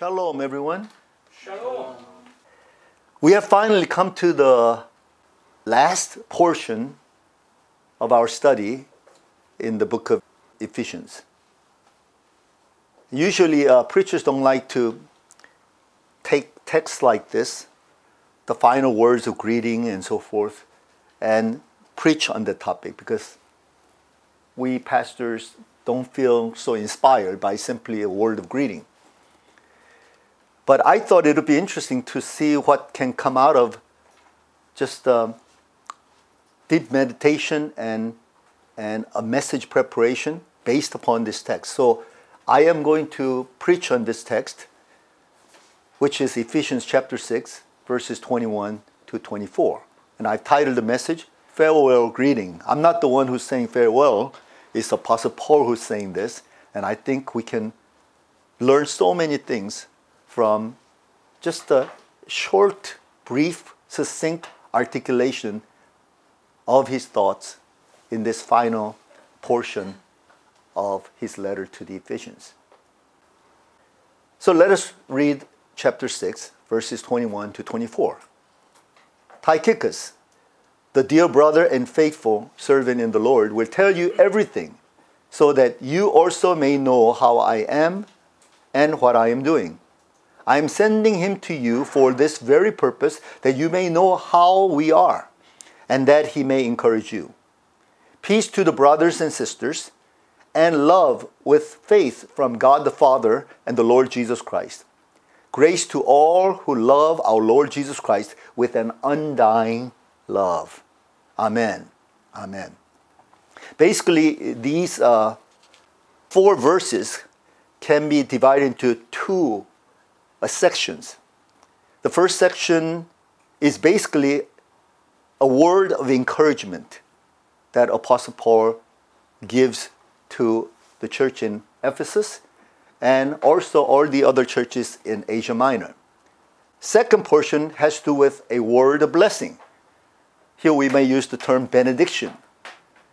Shalom, everyone. Shalom. We have finally come to the last portion of our study in the book of Ephesians. Usually, uh, preachers don't like to take texts like this, the final words of greeting and so forth, and preach on the topic because we pastors don't feel so inspired by simply a word of greeting. But I thought it would be interesting to see what can come out of just uh, deep meditation and, and a message preparation based upon this text. So I am going to preach on this text, which is Ephesians chapter 6, verses 21 to 24. And I've titled the message, Farewell Greeting. I'm not the one who's saying farewell, it's Apostle Paul who's saying this. And I think we can learn so many things from just a short, brief, succinct articulation of his thoughts in this final portion of his letter to the Ephesians. So let us read chapter 6, verses 21 to 24. Tychicus, the dear brother and faithful servant in the Lord, will tell you everything so that you also may know how I am and what I am doing. I am sending him to you for this very purpose, that you may know how we are, and that he may encourage you. Peace to the brothers and sisters, and love with faith from God the Father and the Lord Jesus Christ. Grace to all who love our Lord Jesus Christ with an undying love. Amen. Amen. Basically, these uh, four verses can be divided into two Uh, sections. The first section is basically a word of encouragement that Apostle Paul gives to the church in Ephesus and also all the other churches in Asia Minor. Second portion has to do with a word of blessing. Here we may use the term benediction.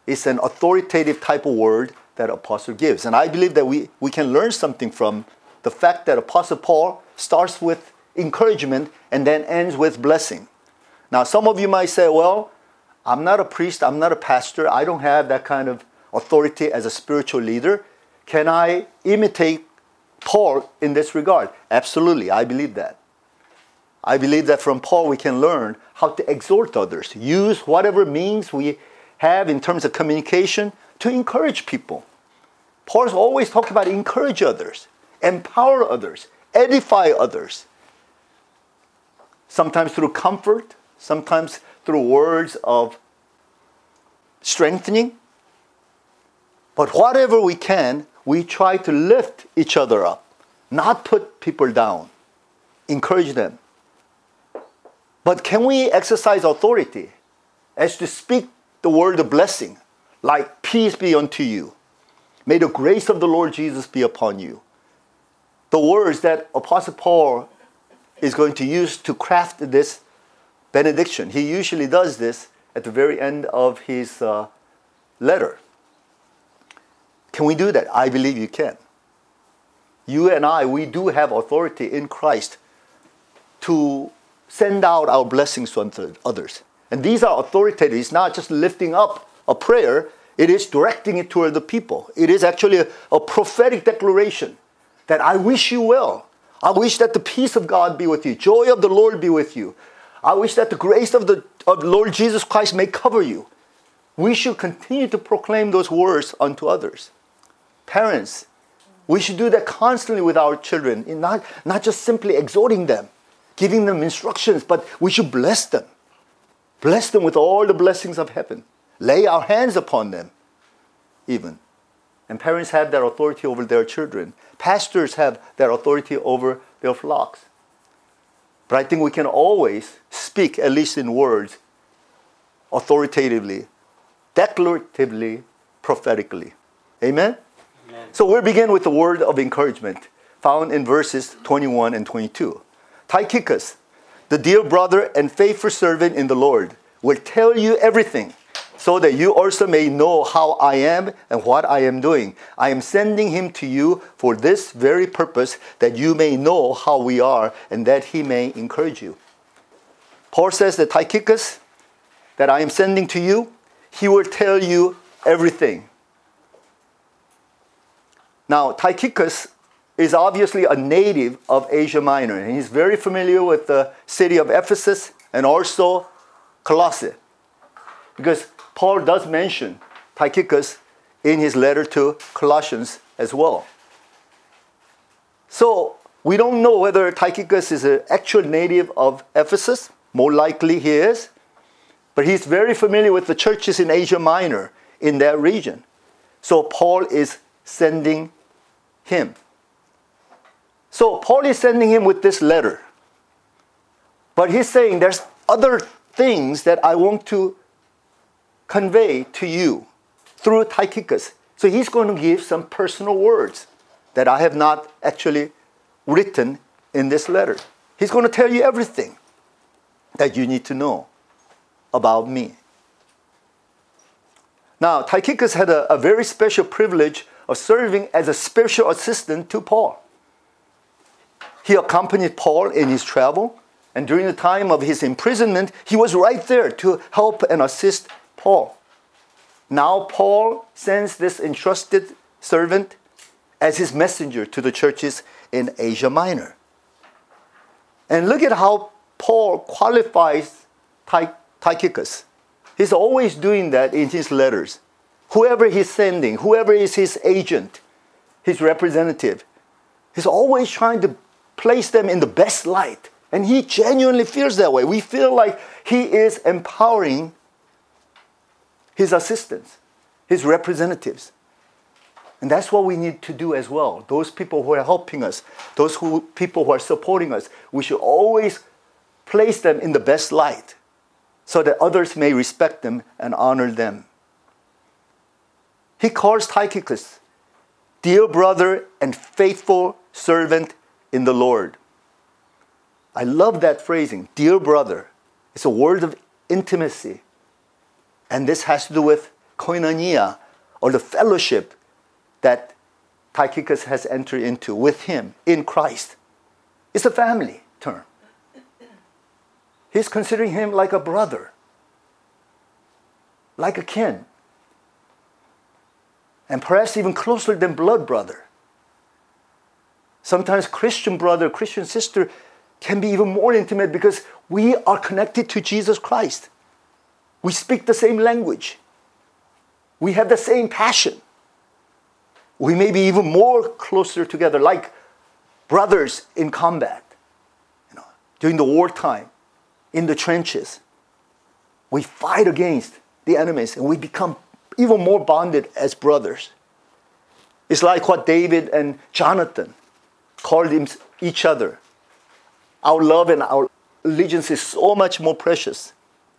It's an authoritative type of word that apostle gives. And I believe that we, we can learn something from the fact that Apostle Paul starts with encouragement and then ends with blessing. Now, some of you might say, well, I'm not a priest, I'm not a pastor, I don't have that kind of authority as a spiritual leader. Can I imitate Paul in this regard? Absolutely, I believe that. I believe that from Paul we can learn how to exhort others, use whatever means we have in terms of communication to encourage people. Paul's always talked about encourage others, empower others, edify others. Sometimes through comfort, sometimes through words of strengthening. But whatever we can, we try to lift each other up, not put people down, encourage them. But can we exercise authority as to speak the word of blessing, like peace be unto you? May the grace of the Lord Jesus be upon you the words that Apostle Paul is going to use to craft this benediction. He usually does this at the very end of his uh, letter. Can we do that? I believe you can. You and I, we do have authority in Christ to send out our blessings to others. And these are authoritative. It's not just lifting up a prayer, it is directing it toward the people. It is actually a, a prophetic declaration that I wish you well. I wish that the peace of God be with you, joy of the Lord be with you. I wish that the grace of the of Lord Jesus Christ may cover you. We should continue to proclaim those words unto others. Parents, we should do that constantly with our children, not, not just simply exhorting them, giving them instructions, but we should bless them. Bless them with all the blessings of heaven. Lay our hands upon them, even. And parents have that authority over their children. Pastors have that authority over their flocks. But I think we can always speak, at least in words, authoritatively, declaratively, prophetically. Amen? Amen? So we'll begin with the word of encouragement found in verses 21 and 22. Tychicus, the dear brother and faithful servant in the Lord, will tell you everything so that you also may know how I am and what I am doing. I am sending him to you for this very purpose, that you may know how we are and that he may encourage you. Paul says that Tychicus, that I am sending to you, he will tell you everything. Now, Tychicus is obviously a native of Asia Minor, and he's very familiar with the city of Ephesus and also Colossae. Because Paul does mention Tychicus in his letter to Colossians as well. So we don't know whether Tychicus is an actual native of Ephesus. More likely he is. But he's very familiar with the churches in Asia Minor in that region. So Paul is sending him. So Paul is sending him with this letter. But he's saying there's other things that I want to convey to you through Tychicus. So he's going to give some personal words that I have not actually written in this letter. He's going to tell you everything that you need to know about me. Now, Tychicus had a, a very special privilege of serving as a spiritual assistant to Paul. He accompanied Paul in his travel, and during the time of his imprisonment, he was right there to help and assist Paul. Now, Paul sends this entrusted servant as his messenger to the churches in Asia Minor. And look at how Paul qualifies Tychicus. He's always doing that in his letters. Whoever he's sending, whoever is his agent, his representative, he's always trying to place them in the best light. And he genuinely feels that way. We feel like he is empowering his assistants, his representatives. And that's what we need to do as well. Those people who are helping us, those who, people who are supporting us, we should always place them in the best light so that others may respect them and honor them. He calls Tychicus, dear brother and faithful servant in the Lord. I love that phrasing, dear brother. It's a word of intimacy. And this has to do with koinonia, or the fellowship that Tychicus has entered into with him in Christ. It's a family term. He's considering him like a brother, like a kin, and perhaps even closer than blood brother. Sometimes Christian brother, Christian sister can be even more intimate because we are connected to Jesus Christ. We speak the same language. We have the same passion. We may be even more closer together, like brothers in combat, you know, during the wartime, in the trenches. We fight against the enemies and we become even more bonded as brothers. It's like what David and Jonathan called each other. Our love and our allegiance is so much more precious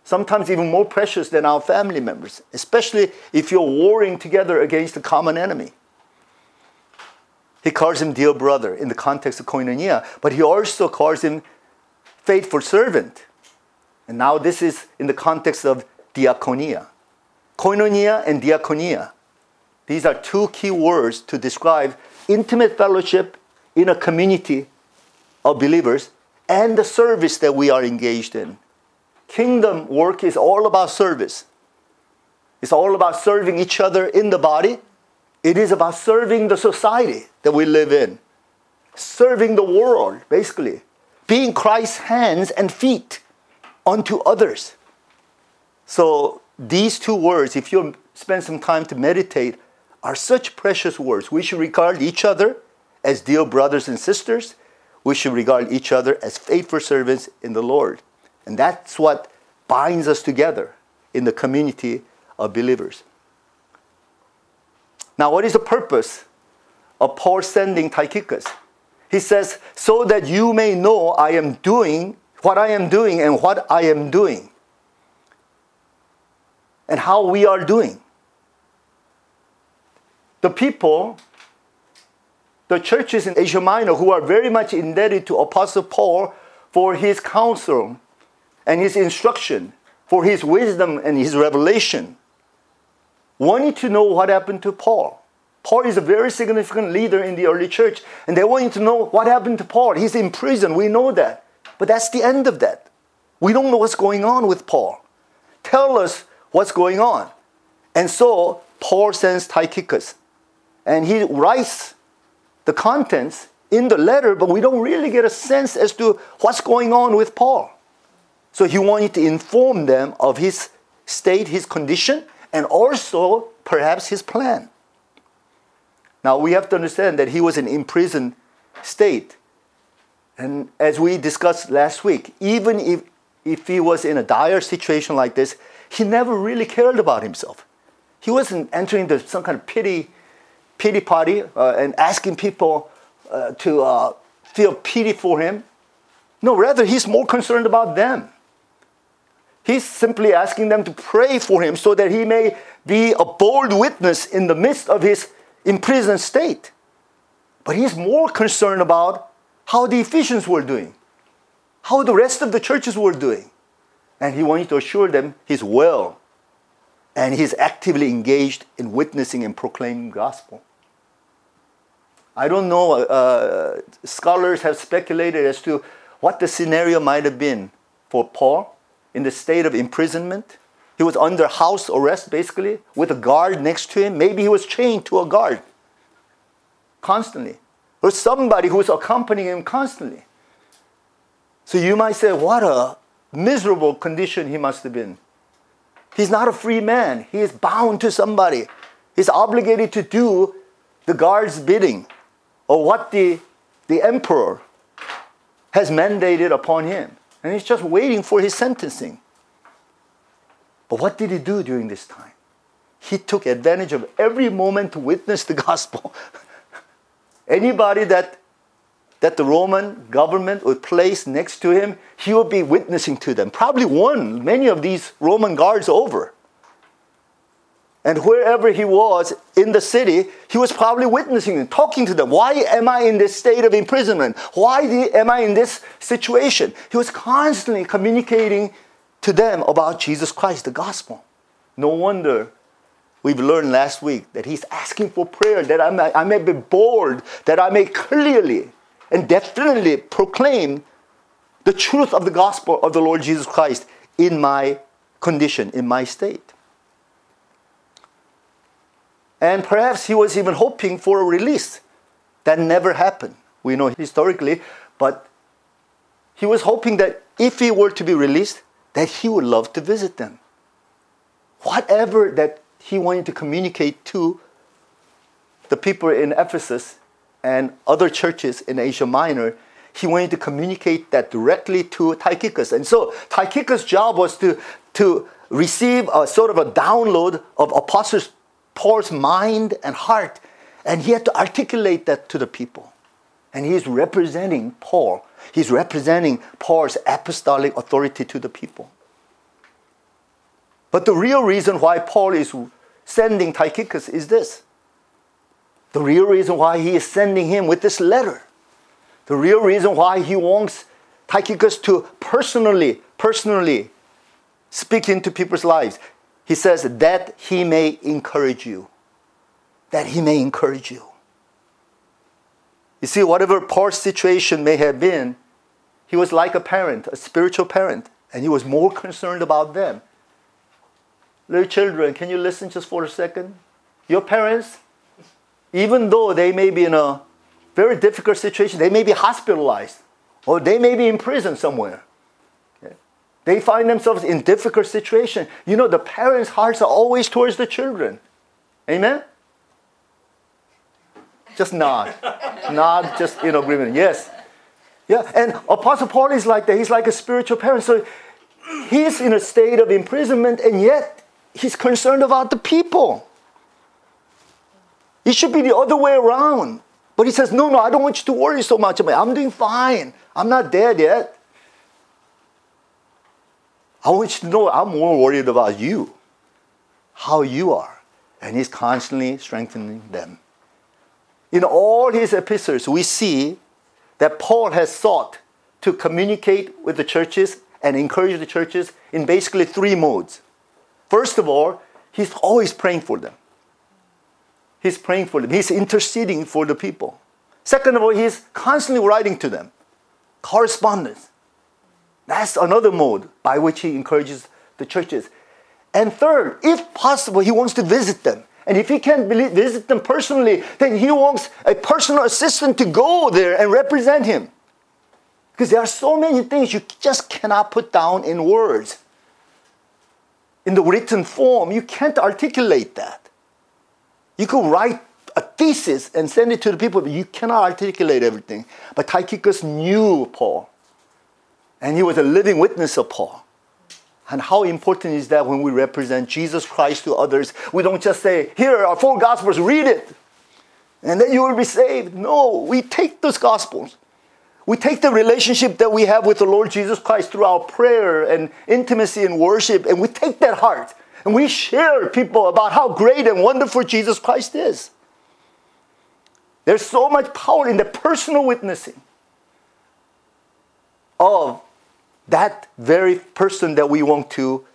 sometimes even more precious than our family members, especially if you're warring together against a common enemy. He calls him dear brother in the context of koinonia, but he also calls him faithful servant. And now this is in the context of diaconia. Koinonia and diaconia. These are two key words to describe intimate fellowship in a community of believers and the service that we are engaged in kingdom work is all about service. It's all about serving each other in the body. It is about serving the society that we live in, serving the world, basically, being Christ's hands and feet unto others. So, these two words, if you spend some time to meditate, are such precious words. We should regard each other as dear brothers and sisters. We should regard each other as faithful servants in the Lord. And that's what binds us together in the community of believers. Now, what is the purpose of Paul sending Tychicus? He says, so that you may know I am doing what I am doing and what I am doing, and how we are doing. The people, the churches in Asia Minor who are very much indebted to Apostle Paul for his counsel and his instruction, for his wisdom and his revelation. wanting to know what happened to Paul. Paul is a very significant leader in the early church, and they wanted to know what happened to Paul. He's in prison, we know that. But that's the end of that. We don't know what's going on with Paul. Tell us what's going on. And so Paul sends Tychicus, and he writes the contents in the letter, but we don't really get a sense as to what's going on with Paul. So he wanted to inform them of his state, his condition, and also perhaps his plan. Now we have to understand that he was in imprisoned state. And as we discussed last week, even if, if he was in a dire situation like this, he never really cared about himself. He wasn't entering into some kind of pity, pity party uh, and asking people uh, to uh, feel pity for him. No, rather, he's more concerned about them. He's simply asking them to pray for him so that he may be a bold witness in the midst of his imprisoned state. But he's more concerned about how the Ephesians were doing, how the rest of the churches were doing. And he wanted to assure them he's well and he's actively engaged in witnessing and proclaiming gospel. I don't know, uh, scholars have speculated as to what the scenario might have been for Paul in the state of imprisonment. He was under house arrest, basically, with a guard next to him. Maybe he was chained to a guard constantly, or somebody who was accompanying him constantly. So you might say, what a miserable condition he must have been. He's not a free man, he is bound to somebody. He's obligated to do the guard's bidding or what the, the emperor has mandated upon him. And he's just waiting for his sentencing. But what did he do during this time? He took advantage of every moment to witness the gospel. Anybody that, that the Roman government would place next to him, he would be witnessing to them. Probably won many of these Roman guards over. And wherever he was in the city, he was probably witnessing them, talking to them. Why am I in this state of imprisonment? Why am I in this situation? He was constantly communicating to them about Jesus Christ, the gospel. No wonder we've learned last week that he's asking for prayer that I may, I may be bold, that I may clearly and definitely proclaim the truth of the gospel of the Lord Jesus Christ in my condition, in my state. And perhaps he was even hoping for a release. That never happened. We know historically, but he was hoping that if he were to be released, that he would love to visit them. Whatever that he wanted to communicate to the people in Ephesus and other churches in Asia Minor, he wanted to communicate that directly to Tychicus. And so Tychicus' job was to, to receive a sort of a download of Apostles Paul's mind and heart, and he had to articulate that to the people. And he's representing Paul. He's representing Paul's apostolic authority to the people. But the real reason why Paul is sending Tychicus is this. The real reason why he is sending him with this letter. The real reason why he wants Tychicus to personally, personally speak into people's lives he says, that he may encourage you. That he may encourage you. You see, whatever Paul's situation may have been, he was like a parent, a spiritual parent, and he was more concerned about them. Little children, can you listen just for a second? Your parents, even though they may be in a very difficult situation, they may be hospitalized or they may be in prison somewhere. They find themselves in difficult situation. You know, the parents' hearts are always towards the children. Amen? Just nod. nod, just in agreement. Yes. Yeah, and Apostle Paul is like that. He's like a spiritual parent. So he's in a state of imprisonment, and yet he's concerned about the people. It should be the other way around. But he says, No, no, I don't want you to worry so much about it. I'm doing fine. I'm not dead yet. I want you to know I'm more worried about you, how you are. And he's constantly strengthening them. In all his epistles, we see that Paul has sought to communicate with the churches and encourage the churches in basically three modes. First of all, he's always praying for them. He's praying for them. He's interceding for the people. Second of all, he's constantly writing to them. Correspondence. That's another mode by which he encourages the churches. And third, if possible, he wants to visit them. And if he can't visit them personally, then he wants a personal assistant to go there and represent him. Because there are so many things you just cannot put down in words. In the written form, you can't articulate that. You could write a thesis and send it to the people, but you cannot articulate everything. But Tychicus knew Paul, and he was a living witness of Paul. And how important is that when we represent Jesus Christ to others? We don't just say, Here are four Gospels, read it, and then you will be saved. No, we take those Gospels. We take the relationship that we have with the Lord Jesus Christ through our prayer and intimacy and worship, and we take that heart and we share people about how great and wonderful Jesus Christ is. There's so much power in the personal witnessing of that very person that we want to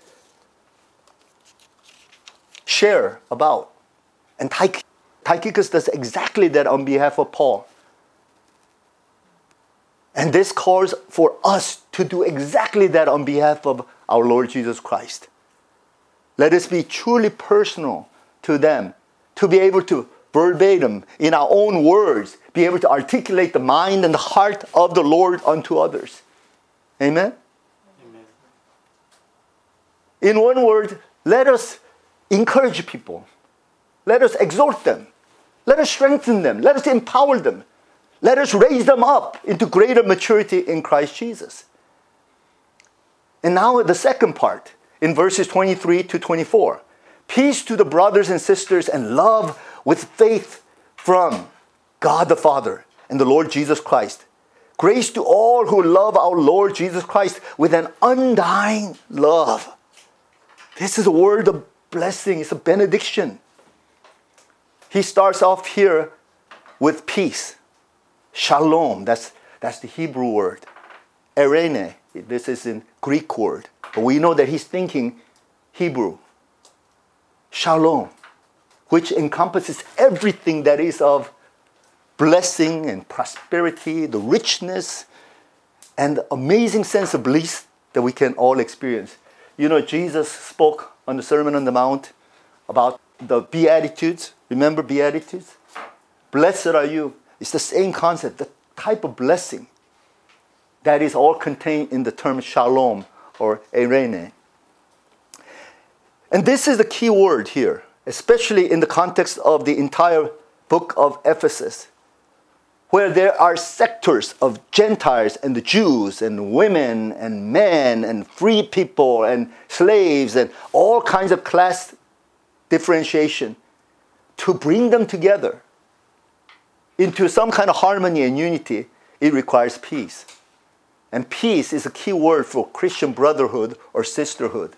share about. And Tychicus does exactly that on behalf of Paul. And this calls for us to do exactly that on behalf of our Lord Jesus Christ. Let us be truly personal to them, to be able to verbatim, in our own words, be able to articulate the mind and the heart of the Lord unto others. Amen? In one word, let us encourage people. Let us exhort them. Let us strengthen them. Let us empower them. Let us raise them up into greater maturity in Christ Jesus. And now, the second part in verses 23 to 24. Peace to the brothers and sisters and love with faith from God the Father and the Lord Jesus Christ. Grace to all who love our Lord Jesus Christ with an undying love. This is a word of blessing, it's a benediction. He starts off here with peace. Shalom, that's, that's the Hebrew word. Eirene, this is in Greek word. But we know that he's thinking Hebrew. Shalom, which encompasses everything that is of blessing and prosperity, the richness, and the amazing sense of bliss that we can all experience. You know, Jesus spoke on the Sermon on the Mount about the Beatitudes. Remember Beatitudes? Blessed are you. It's the same concept, the type of blessing that is all contained in the term shalom or eirene. And this is the key word here, especially in the context of the entire book of Ephesus, where there are sectors of Gentiles and the Jews and women and men and free people and slaves and all kinds of class differentiation to bring them together into some kind of harmony and unity, it requires peace. And peace is a key word for Christian brotherhood or sisterhood.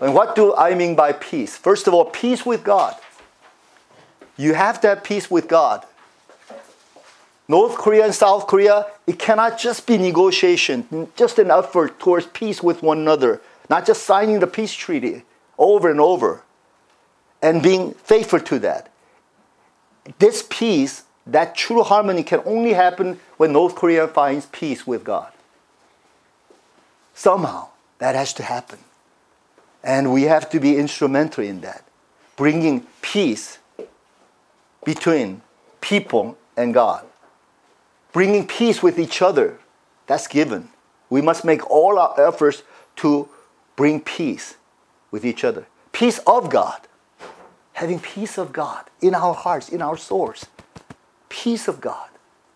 And what do I mean by peace? First of all, peace with God. You have to have peace with God. North Korea and South Korea, it cannot just be negotiation, just an effort towards peace with one another, not just signing the peace treaty over and over and being faithful to that. This peace that true harmony can only happen when North Korea finds peace with God. Somehow that has to happen. And we have to be instrumental in that, bringing peace between people and God. Bringing peace with each other, that's given. We must make all our efforts to bring peace with each other. Peace of God. Having peace of God in our hearts, in our souls peace of God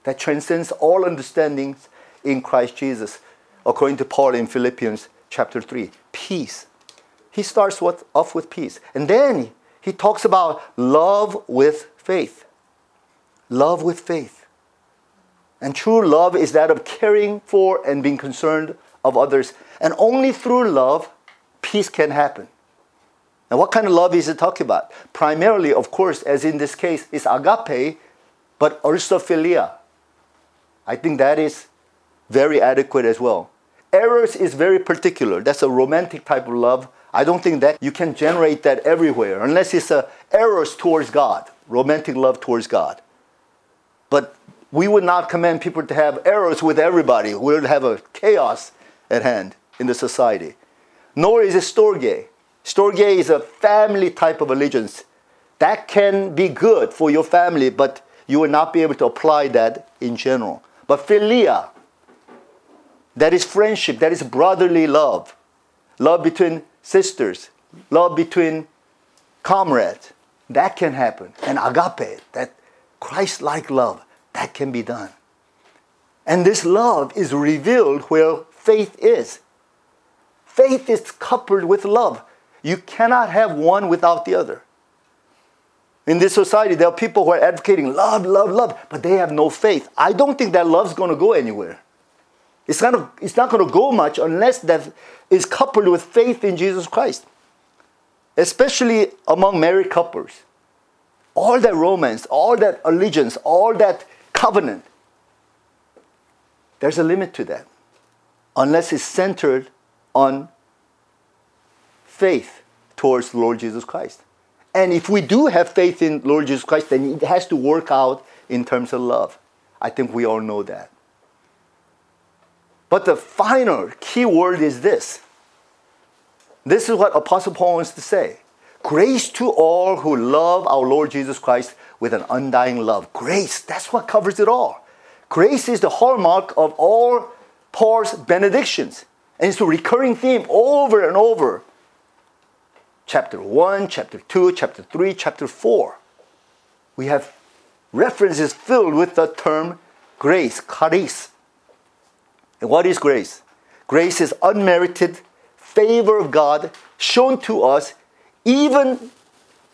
that transcends all understandings in Christ Jesus, according to Paul in Philippians chapter 3. Peace. He starts with, off with peace. And then he talks about love with faith. Love with faith. And true love is that of caring for and being concerned of others. And only through love, peace can happen. Now, what kind of love is it talking about? Primarily, of course, as in this case, is agape, but also philia. I think that is very adequate as well. Eros is very particular. That's a romantic type of love, I don't think that you can generate that everywhere unless it's a eros towards God, romantic love towards God. But we would not command people to have eros with everybody. We would have a chaos at hand in the society. Nor is it storge. Storge is a family type of allegiance. That can be good for your family, but you will not be able to apply that in general. But philia, that is friendship, that is brotherly love. Love between sisters, love between comrades. That can happen. And agape, that Christ like love, that can be done. And this love is revealed where faith is. Faith is coupled with love. You cannot have one without the other. In this society, there are people who are advocating love, love, love, but they have no faith. I don't think that love's going to go anywhere. It's, gonna, it's not going to go much unless that is coupled with faith in Jesus Christ, especially among married couples. All that romance, all that allegiance, all that covenant, there's a limit to that unless it's centered on faith towards the Lord Jesus Christ. And if we do have faith in Lord Jesus Christ, then it has to work out in terms of love. I think we all know that. But the final key word is this. This is what Apostle Paul wants to say. Grace to all who love our Lord Jesus Christ with an undying love. Grace, that's what covers it all. Grace is the hallmark of all Paul's benedictions. And it's a recurring theme over and over chapter 1, chapter 2, chapter 3, chapter 4. We have references filled with the term grace, charis. And what is grace? Grace is unmerited favor of God shown to us even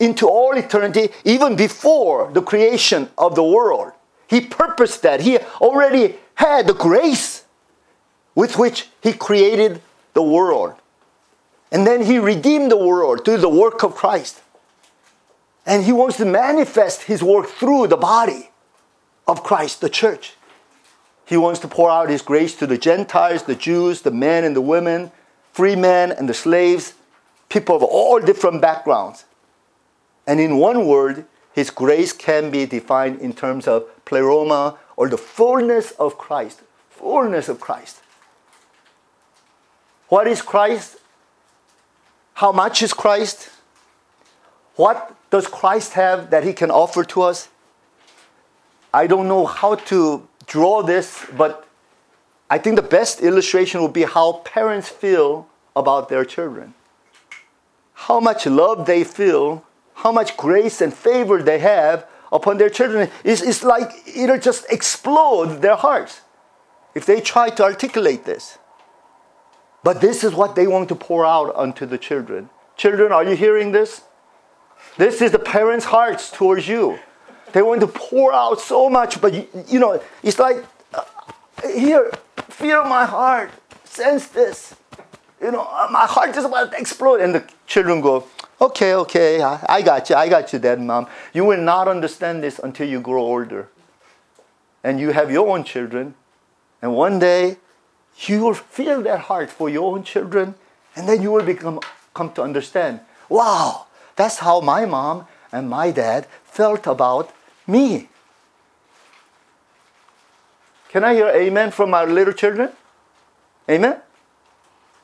into all eternity, even before the creation of the world. He purposed that. He already had the grace with which He created the world. And then he redeemed the world through the work of Christ. And he wants to manifest his work through the body of Christ, the church. He wants to pour out his grace to the Gentiles, the Jews, the men and the women, free men and the slaves, people of all different backgrounds. And in one word, his grace can be defined in terms of pleroma or the fullness of Christ. Fullness of Christ. What is Christ? How much is Christ? What does Christ have that he can offer to us? I don't know how to draw this, but I think the best illustration would be how parents feel about their children. How much love they feel, how much grace and favor they have upon their children. It's, it's like it'll just explode their hearts if they try to articulate this. But this is what they want to pour out onto the children. Children, are you hearing this? This is the parents' hearts towards you. They want to pour out so much, but you, you know, it's like, uh, here, feel my heart, sense this. You know, my heart is about to explode. And the children go, okay, okay, I, got you, I got you, dad, mom. You will not understand this until you grow older. And you have your own children. And one day, you will feel that heart for your own children, and then you will become come to understand. Wow, that's how my mom and my dad felt about me. Can I hear amen from our little children? Amen?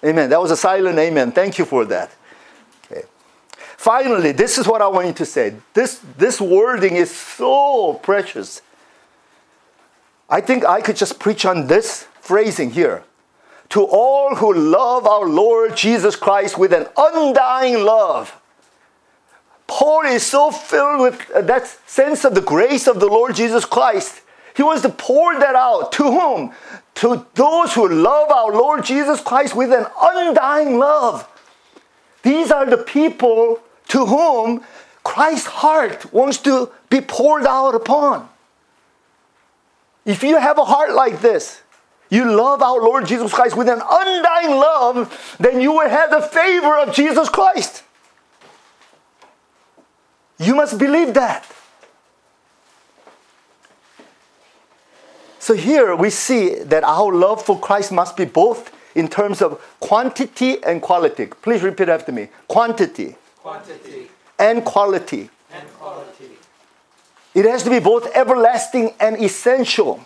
Amen. That was a silent amen. Thank you for that. Finally, this is what I want you to say. This, this wording is so precious. I think I could just preach on this phrasing here. To all who love our Lord Jesus Christ with an undying love. Paul is so filled with that sense of the grace of the Lord Jesus Christ. He wants to pour that out. To whom? To those who love our Lord Jesus Christ with an undying love. These are the people to whom Christ's heart wants to be poured out upon. If you have a heart like this, you love our Lord Jesus Christ with an undying love, then you will have the favor of Jesus Christ. You must believe that. So here we see that our love for Christ must be both in terms of quantity and quality. Please repeat after me. Quantity. Quantity and quality. and quality. It has to be both everlasting and essential.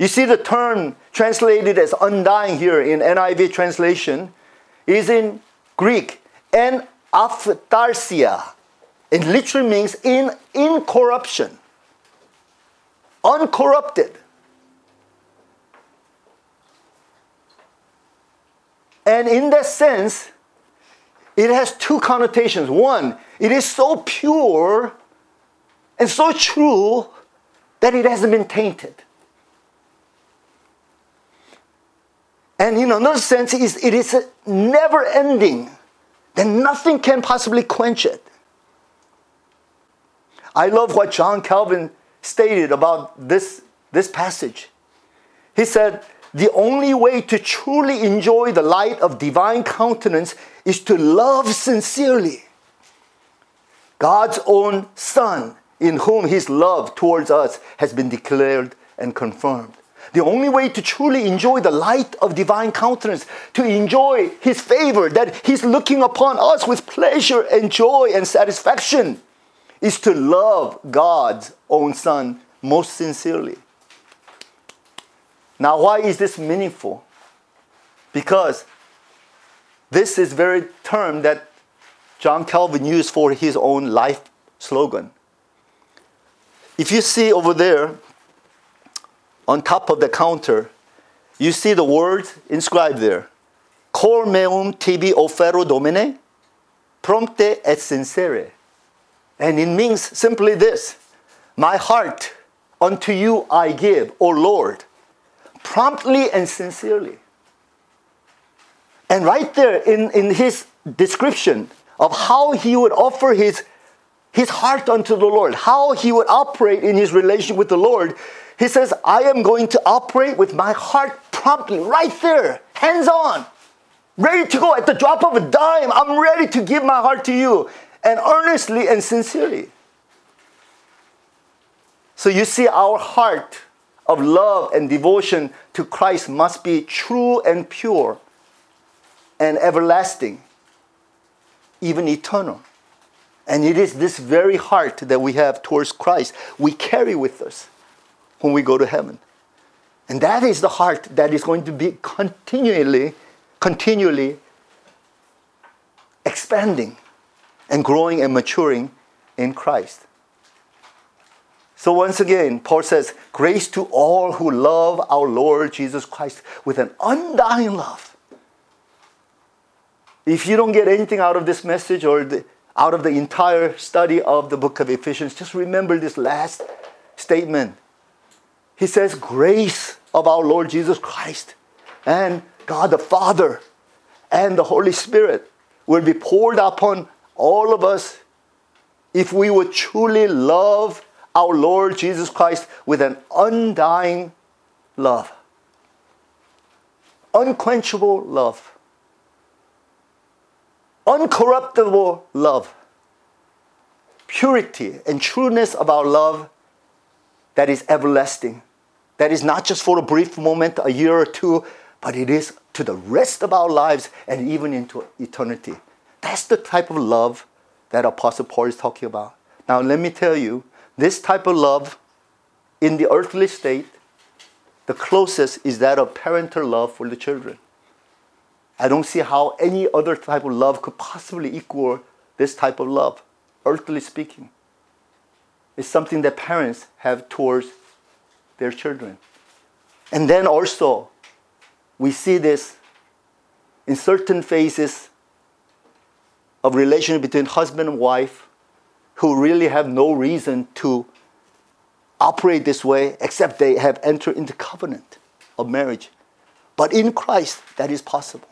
You see, the term translated as undying here in NIV translation is in Greek, en aphtharsia. It literally means in incorruption, uncorrupted. And in that sense, it has two connotations. One, it is so pure and so true that it hasn't been tainted. And in another sense, it is, it is never ending, that nothing can possibly quench it. I love what John Calvin stated about this, this passage. He said, The only way to truly enjoy the light of divine countenance is to love sincerely God's own Son, in whom His love towards us has been declared and confirmed. The only way to truly enjoy the light of divine countenance, to enjoy His favor, that He's looking upon us with pleasure and joy and satisfaction, is to love God's own Son most sincerely. Now, why is this meaningful? Because this is very term that John Calvin used for his own life slogan. If you see over there on top of the counter, you see the words inscribed there. Cor meum tibi offero domine, prompte et sincere. And it means simply this My heart unto you I give, O Lord, promptly and sincerely. And right there in, in his description of how he would offer his, his heart unto the Lord, how he would operate in his relation with the Lord, he says, I am going to operate with my heart promptly, right there, hands on, ready to go at the drop of a dime. I'm ready to give my heart to you, and earnestly and sincerely. So you see, our heart of love and devotion to Christ must be true and pure and everlasting, even eternal. And it is this very heart that we have towards Christ we carry with us when we go to heaven. And that is the heart that is going to be continually, continually expanding and growing and maturing in Christ. So once again, Paul says, Grace to all who love our Lord Jesus Christ with an undying love. If you don't get anything out of this message or the, out of the entire study of the book of Ephesians, just remember this last statement. He says, Grace of our Lord Jesus Christ and God the Father and the Holy Spirit will be poured upon all of us if we would truly love our Lord Jesus Christ with an undying love, unquenchable love, uncorruptible love, purity and trueness of our love that is everlasting. That is not just for a brief moment, a year or two, but it is to the rest of our lives and even into eternity. That's the type of love that Apostle Paul is talking about. Now, let me tell you, this type of love in the earthly state, the closest is that of parental love for the children. I don't see how any other type of love could possibly equal this type of love, earthly speaking. It's something that parents have towards their children. And then also, we see this in certain phases of relationship between husband and wife who really have no reason to operate this way except they have entered into covenant of marriage. But in Christ, that is possible.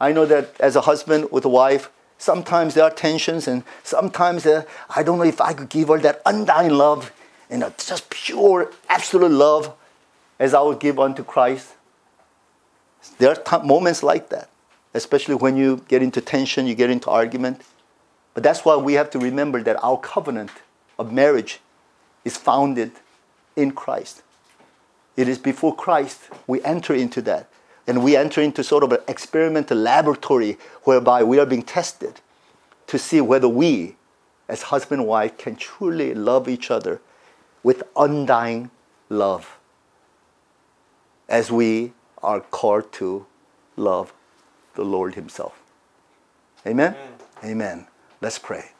I know that as a husband with a wife, sometimes there are tensions, and sometimes uh, I don't know if I could give her that undying love, know, just pure, absolute love as I would give unto Christ. There are moments like that, especially when you get into tension, you get into argument. But that's why we have to remember that our covenant of marriage is founded in Christ. It is before Christ we enter into that. And we enter into sort of an experimental laboratory whereby we are being tested to see whether we, as husband and wife, can truly love each other with undying love as we are called to love the Lord Himself. Amen? Amen. Let's pray.